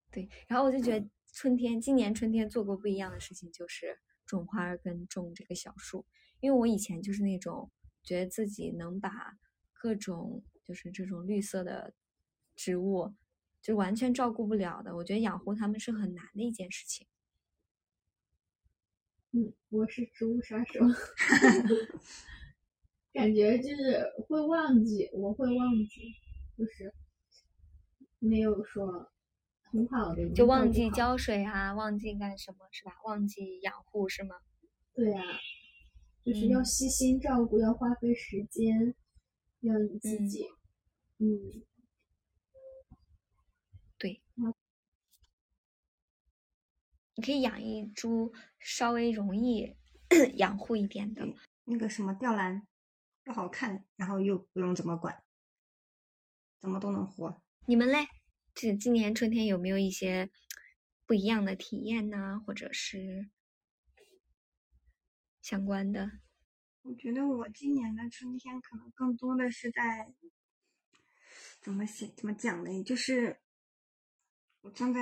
对，然后我就觉得春天，今年春天做过不一样的事情，就是种花跟种这个小树。因为我以前就是那种觉得自己能把各种就是这种绿色的植物就完全照顾不了的，我觉得养护它们是很难的一件事情。嗯，我是植物杀手。感觉就是会忘记，我会忘记，就是没有说很好的，就忘记浇水啊，忘记干什么是吧？忘记养护是吗？对呀，就是要细心照顾，要花费时间，要你自己，嗯，对，你可以养一株稍微容易 养护一点的那个什么吊兰。又好看，然后又不用怎么管，怎么都能活。你们嘞？这今年春天有没有一些不一样的体验呢？或者是相关的？我觉得我今年的春天可能更多的是在怎么写、怎么讲呢？就是我正在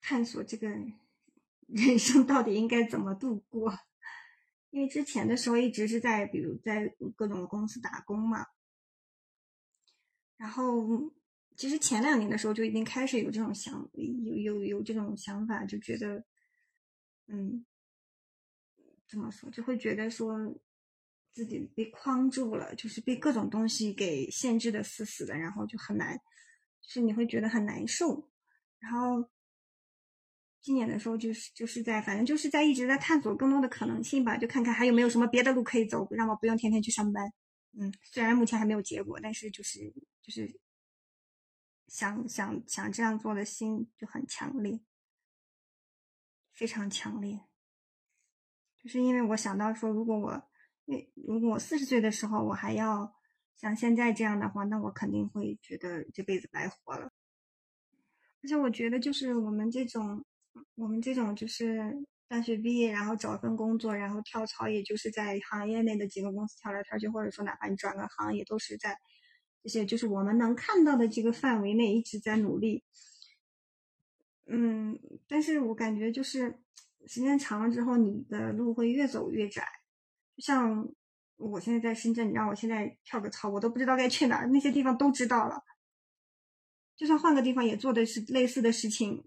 探索这个人生到底应该怎么度过。因为之前的时候一直是在，比如在各种公司打工嘛，然后其实前两年的时候就已经开始有这种想，有有有这种想法，就觉得，嗯，怎么说，就会觉得说自己被框住了，就是被各种东西给限制的死死的，然后就很难，就是你会觉得很难受，然后。今年的时候就是就是在反正就是在一直在探索更多的可能性吧，就看看还有没有什么别的路可以走，让我不用天天去上班。嗯，虽然目前还没有结果，但是就是就是想想想这样做的心就很强烈，非常强烈。就是因为我想到说，如果我，为如果我四十岁的时候我还要像现在这样的话，那我肯定会觉得这辈子白活了。而且我觉得就是我们这种。我们这种就是大学毕业，然后找份工作，然后跳槽，也就是在行业内的几个公司跳来跳去，或者说哪怕你转个行业，都是在这些就是我们能看到的这个范围内一直在努力。嗯，但是我感觉就是时间长了之后，你的路会越走越窄。就像我现在在深圳，你让我现在跳个操，我都不知道该去哪儿，那些地方都知道了。就算换个地方，也做的是类似的事情。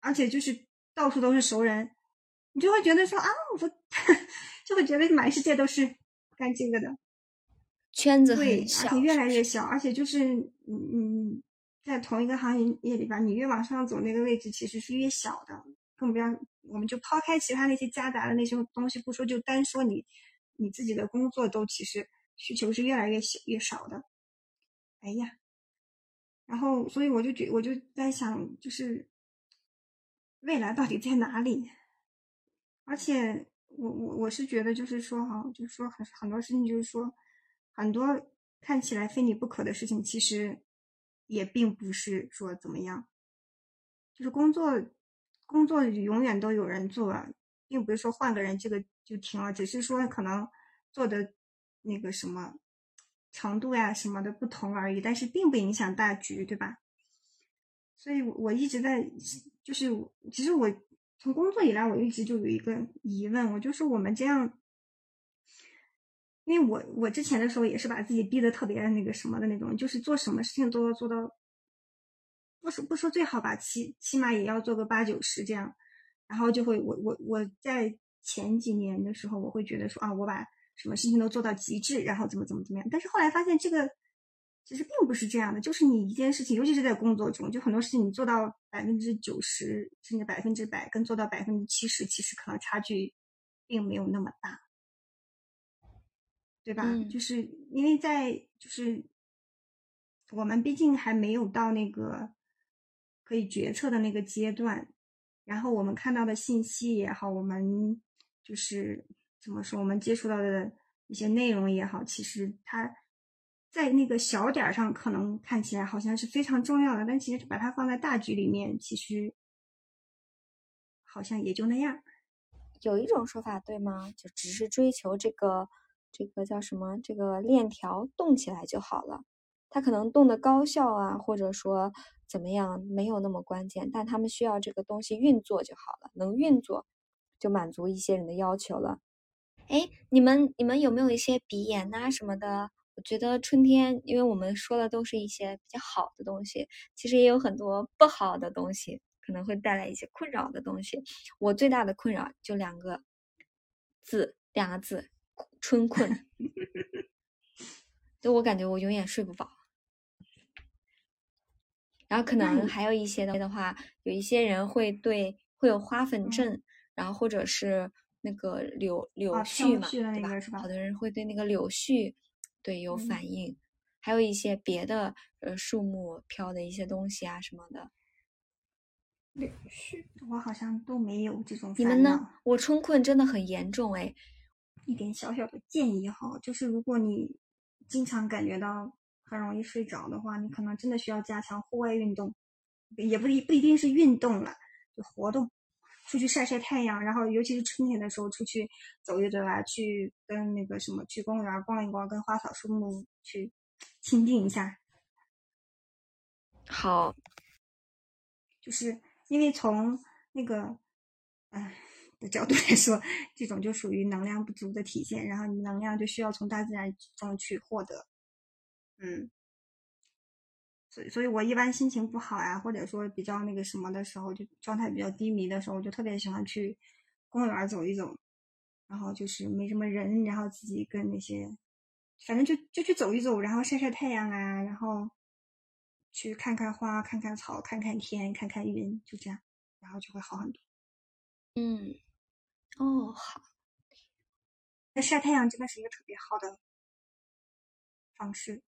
而且就是到处都是熟人，你就会觉得说啊，我 就会觉得满世界都是干这个的圈子很小，越来越小。而且就是嗯嗯，在同一个行业里边，你越往上走，那个位置其实是越小的。更不要，我们就抛开其他那些夹杂的那些东西不说，就单说你你自己的工作，都其实需求是越来越小越少的。哎呀，然后所以我就觉我就在想，就是。未来到底在哪里？而且我我我是觉得，就是说哈，就是说很很多事情，就是说很多看起来非你不可的事情，其实也并不是说怎么样。就是工作工作永远都有人做，并不是说换个人这个就停了，只是说可能做的那个什么程度呀什么的不同而已，但是并不影响大局，对吧？所以我一直在。就是，其实我从工作以来，我一直就有一个疑问，我就是我们这样，因为我我之前的时候也是把自己逼得特别那个什么的那种，就是做什么事情都要做到，不说不说最好吧，起起码也要做个八九十这样，然后就会我我我在前几年的时候，我会觉得说啊，我把什么事情都做到极致，然后怎么怎么怎么样。但是后来发现这个其实并不是这样的，就是你一件事情，尤其是在工作中，就很多事情你做到百分之九十甚至百分之百，跟做到百分之七十，其实可能差距并没有那么大，对吧？嗯就是因为在就是我们毕竟还没有到那个可以决策的那个阶段，然后我们看到的信息也好，我们就是怎么说，我们接触到的一些内容也好，其实它在那个小点儿上可能看起来好像是非常重要的，但其实把它放在大局里面，其实好像也就那样。有一种说法对吗？就只是追求这个这个叫什么？这个链条动起来就好了。它可能动的高效啊，或者说怎么样，没有那么关键，但他们需要这个东西运作就好了，能运作就满足一些人的要求了。哎，你们你们有没有一些鼻炎呐、什么的？我觉得春天，因为我们说的都是一些比较好的东西，其实也有很多不好的东西，可能会带来一些困扰的东西。我最大的困扰就两个字，两个字，春困。就我感觉我永远睡不饱。然后可能还有一些的话，有一些人会对会有花粉症，然后或者是那个柳柳啊絮嘛，对吧？好多人会对那个柳絮对有嗯反应，还有一些别的呃树木飘的一些东西啊什么的。柳絮，我好像都没有这种你们呢？我春困真的很严重哎，一点小小的建议哈，就是如果你经常感觉到很容易睡着的话，你可能真的需要加强户外运动，也不一不一定是运动了，就活动，出去晒晒太阳，然后尤其是春天的时候出去走一走啊，去跟那个什么去公园逛一逛，跟花草树木去亲近一下，好，就是因为从那个，嗯、的角度来说，这种就属于能量不足的体现，然后你能量就需要从大自然中去获得，嗯，所以所以我一般心情不好呀、或者说比较那个什么的时候，就状态比较低迷的时候，我就特别喜欢去公园走一走，然后就是没什么人，然后自己跟那些，反正就就去走一走，然后晒晒太阳啊，然后去看看花，看看草，看看天，看看云，就这样，然后就会好很多。嗯，哦好，那晒太阳真的是一个特别好的方式。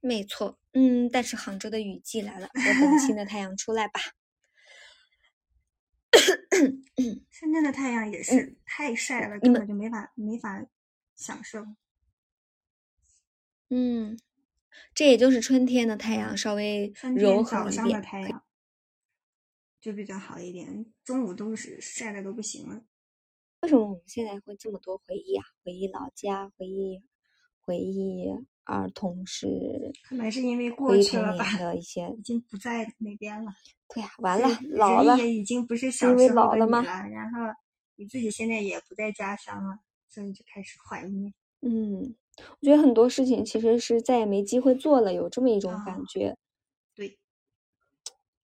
没错，嗯，但是杭州的雨季来了，我等新的太阳出来吧。深圳的太阳也是太晒了，根本就没法没法享受。嗯，这也就是春天的太阳稍微柔和一点。太阳就比较好一点，中午都是晒的都不行了。为什么我们现在会这么多回忆啊？回忆老家，回忆回忆儿童时，可能是因为过去了吧，的一些。已经不在那边了。对呀、完了，老了，也已经不是小时候的你老了吗，然后你自己现在也不在家乡了，所以就开始怀念。嗯，我觉得很多事情其实是再也没机会做了，有这么一种感啊觉。对，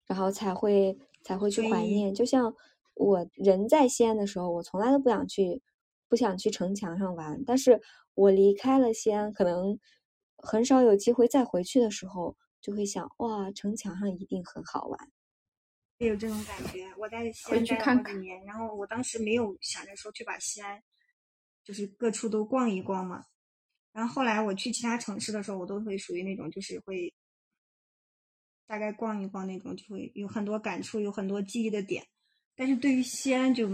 然后才会才会去怀念。就像我人在西安的时候，我从来都不想去，不想去城墙上玩。但是我离开了西安，可能很少有机会再回去的时候，就会想，哇，城墙上一定很好玩。也有这种感觉。我在西安待了去看看好几年，然后我当时没有想着说去把西安，就是各处都逛一逛嘛。然后后来我去其他城市的时候，我都会属于那种就是会大概逛一逛那种，就会有很多感触，有很多记忆的点。但是对于西安就，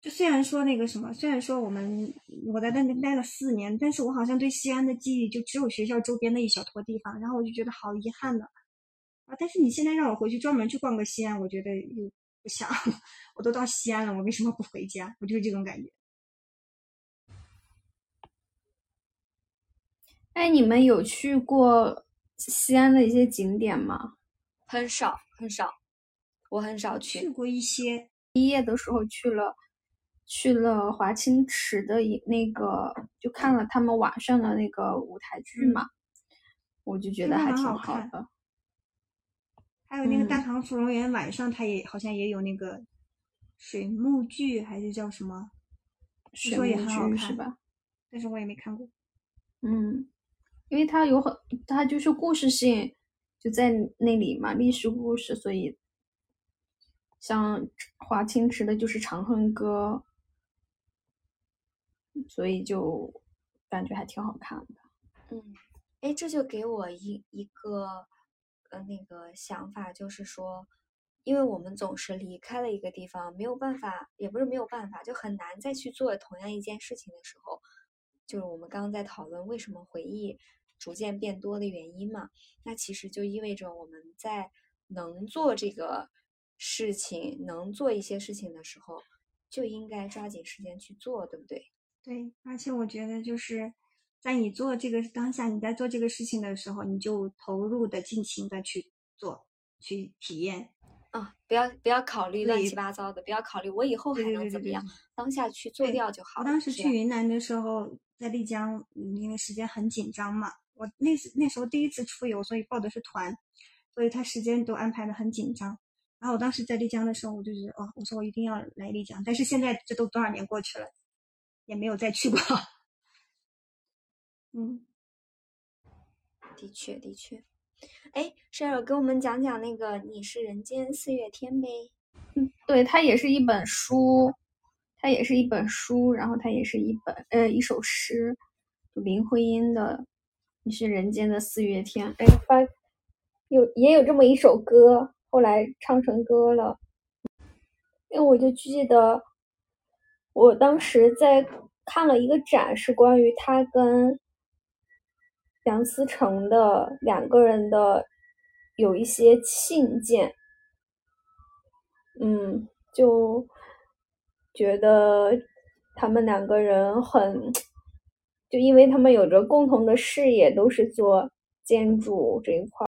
就虽然说那个什么，虽然说我们我在那边待了四年，但是我好像对西安的记忆就只有学校周边的一小坨地方，然后我就觉得好遗憾的。啊！但是你现在让我回去专门去逛个西安，我觉得又不想。我都到西安了，我为什么不回家？我就是这种感觉。哎，你们有去过西安的一些景点吗？很少很少，我很少去。去过一些，毕业的时候去了，去了华清池的一那个，就看了他们晚上的那个舞台剧嘛，我就觉得还挺好的。还有那个大嗯唐芙蓉园晚上，它也好像也有那个水幕剧还是叫什么？水说也很好看剧是吧？但是我也没看过。嗯，因为它有很，它就是故事性就在那里嘛，历史故事，所以像华清池的就是《长恨歌》，所以就感觉还挺好看的。嗯，哎，这就给我一一个呃那个想法，就是说，因为我们总是离开了一个地方，没有办法，也不是没有办法，就很难再去做同样一件事情的时候，就是我们刚刚在讨论为什么回忆逐渐变多的原因嘛，那其实就意味着我们在能做这个事情，能做一些事情的时候，就应该抓紧时间去做，对不对？对，而且我觉得就是在你做这个当下，你在做这个事情的时候，你就投入的、尽情的去做、去体验。啊，不要不要考虑乱七八糟的，不要考虑我以后还对对对对对能怎么样，当下去做掉就好。我当时去云南的时候，在丽江，嗯因为时间很紧张嘛，我那时那时候第一次出游，所以报的是团，所以他时间都安排的很紧张。然后我当时在丽江的时候，我就觉得，哦，我说我一定要来丽江。但是现在这都多少年过去了，也没有再去过。嗯，的确的确。哎，Cheryl 给我们讲讲那个《你是人间四月天》呗。嗯对，它也是一本书，它也是一本书，然后它也是一本呃一首诗，就林徽因的《你是人间的四月天》。哎，发有也有这么一首歌，后来唱成歌了。因为我就记得，我当时在看了一个展，是关于他跟梁思成的两个人的有一些信件。嗯，就觉得他们两个人很，就因为他们有着共同的事业，都是做建筑这一块，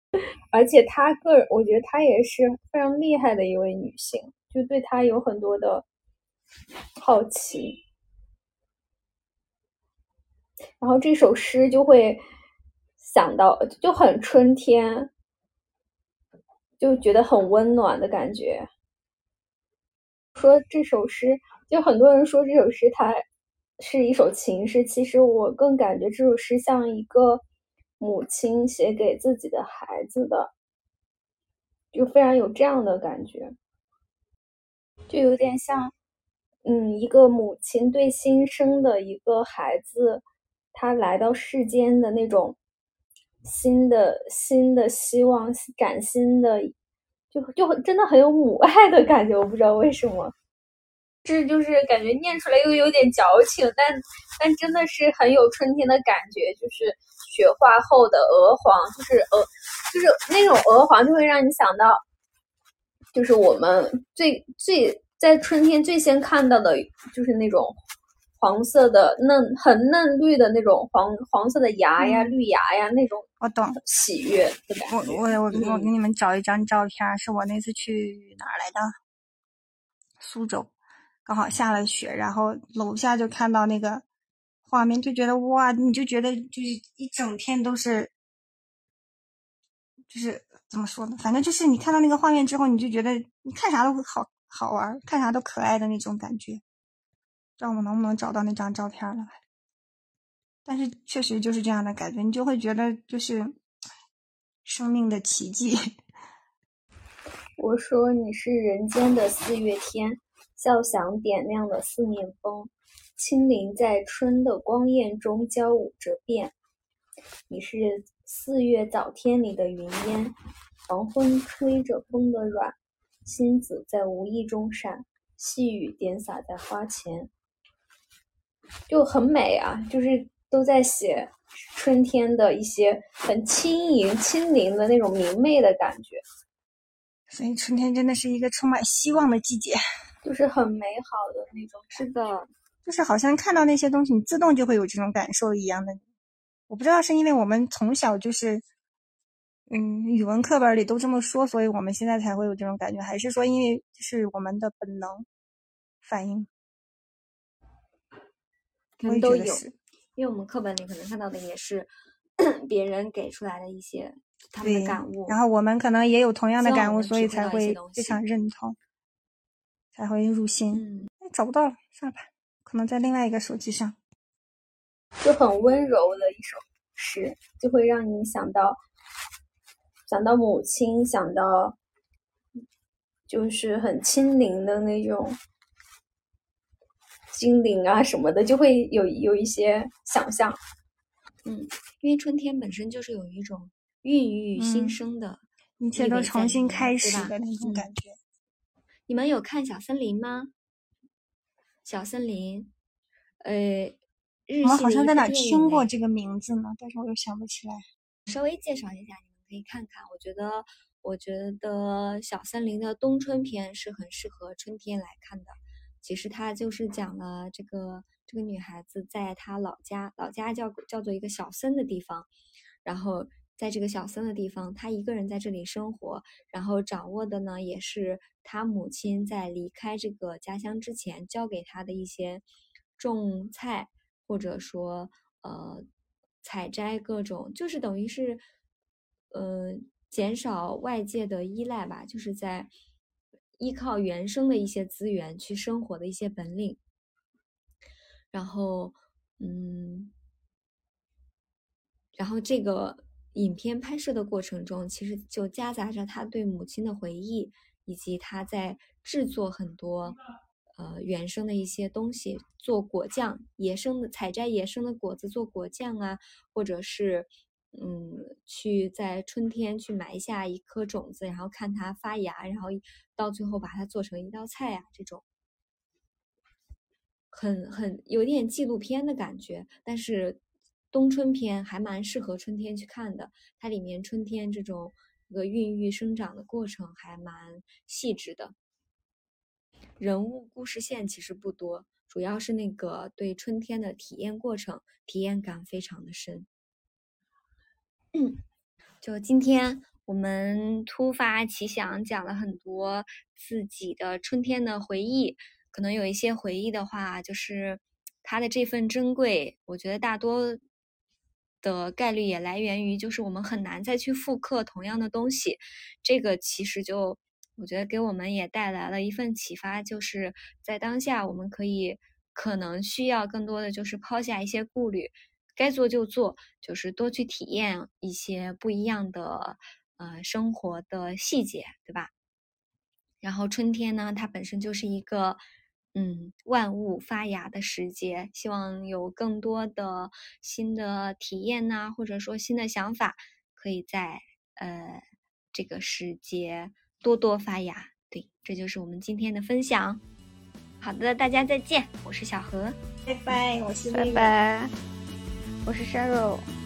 而且她个人，我觉得她也是非常厉害的一位女性，就对她有很多的好奇。然后这首诗就会想到，就很春天，就觉得很温暖的感觉。说这首诗，就很多人说这首诗它是一首情诗，其实我更感觉这首诗像一个母亲写给自己的孩子的，就非常有这样的感觉，就有点像，嗯，一个母亲对新生的一个孩子，他来到世间的那种新的新的希望，崭新的。就就真的很有母爱的感觉，我不知道为什么，这就是感觉念出来又有点矫情，但但真的是很有春天的感觉，就是雪化后的鹅黄，就是鹅，就是那种鹅黄，就会让你想到，就是我们最最在春天最先看到的，就是那种黄色的嫩很嫩绿的那种黄黄色的芽呀、嗯绿芽呀那种，我懂。喜悦的感觉。我我我我嗯给你们找一张照片儿，是我那次去哪儿来的？苏州，刚好下了雪，然后楼下就看到那个画面，就觉得哇，你就觉得就是一整天都是，就是怎么说呢？反正就是你看到那个画面之后，你就觉得你看啥都好好玩，看啥都可爱的那种感觉。不知道我能不能找到那张照片儿了？但是确实就是这样的感觉，你就会觉得就是生命的奇迹。我说你是人间的四月天，笑响点亮了四面风，轻灵在春的光艳中交舞着变。你是四月早天里的云烟，黄昏吹着风的软，星子在无意中闪，细雨点洒在花前，就很美啊！就是都在写春天的一些很轻盈、轻灵的那种明媚的感觉。所以春天真的是一个充满希望的季节，就是很美好的那种。是的，就是好像看到那些东西，你自动就会有这种感受一样的。我不知道是因为我们从小就是，嗯，语文课本里都这么说，所以我们现在才会有这种感觉，还是说因为是我们的本能反应？可能都有。因为我们课本里可能看到的也是 别人给出来的一些他们的对感悟，然后我们可能也有同样的感悟，所以才会非常认同。才会入心。嗯，哎，找不到了，算了吧，可能在另外一个手机上。就很温柔的一首诗，就会让你想到想到母亲，想到就是很亲灵的那种精灵啊什么的，就会有有一些想象。嗯，因为春天本身就是有一种孕育新嗯生的一切都重新开始吧的那种嗯感觉。你们有看小森林吗？小森林，呃，日我们好像在哪听过这个名字呢，但是我又想不起来。稍微介绍一下，你们可以看看。我觉得，我觉得小森林的冬春篇是很适合春天来看的。其实它就是讲了这个这个女孩子在她老家，老家叫叫做一个小森的地方，然后在这个小森的地方，他一个人在这里生活，然后掌握的呢也是他母亲在离开这个家乡之前教给他的一些种菜，或者说呃采摘各种，就是等于是呃减少外界的依赖吧，就是在依靠原生的一些资源去生活的一些本领。然后，嗯，然后这个影片拍摄的过程中，其实就夹杂着他对母亲的回忆，以及他在制作很多呃原生的一些东西，做果酱，野生的采摘野生的果子做果酱啊，或者是嗯去在春天去埋下一颗种子，然后看它发芽，然后到最后把它做成一道菜啊，这种。很很有点纪录片的感觉，但是冬春篇还蛮适合春天去看的。它里面春天这种一个孕育生长的过程还蛮细致的，人物故事线其实不多，主要是那个对春天的体验过程，体验感非常的深。嗯，就今天我们突发奇想，讲了很多自己的春天的回忆。可能有一些回忆的话，就是它的这份珍贵，我觉得大多的概率也来源于，就是我们很难再去复刻同样的东西。这个其实就我觉得给我们也带来了一份启发，就是在当下我们可以可能需要更多的就是抛下一些顾虑，该做就做，就是多去体验一些不一样的呃生活的细节，对吧？然后春天呢，它本身就是一个。嗯，万物发芽的时节，希望有更多的新的体验呐、或者说新的想法，可以在呃这个时节多多发芽。对，这就是我们今天的分享。好的，大家再见，我是小何，拜拜，我是拜拜，我是 Cheryl。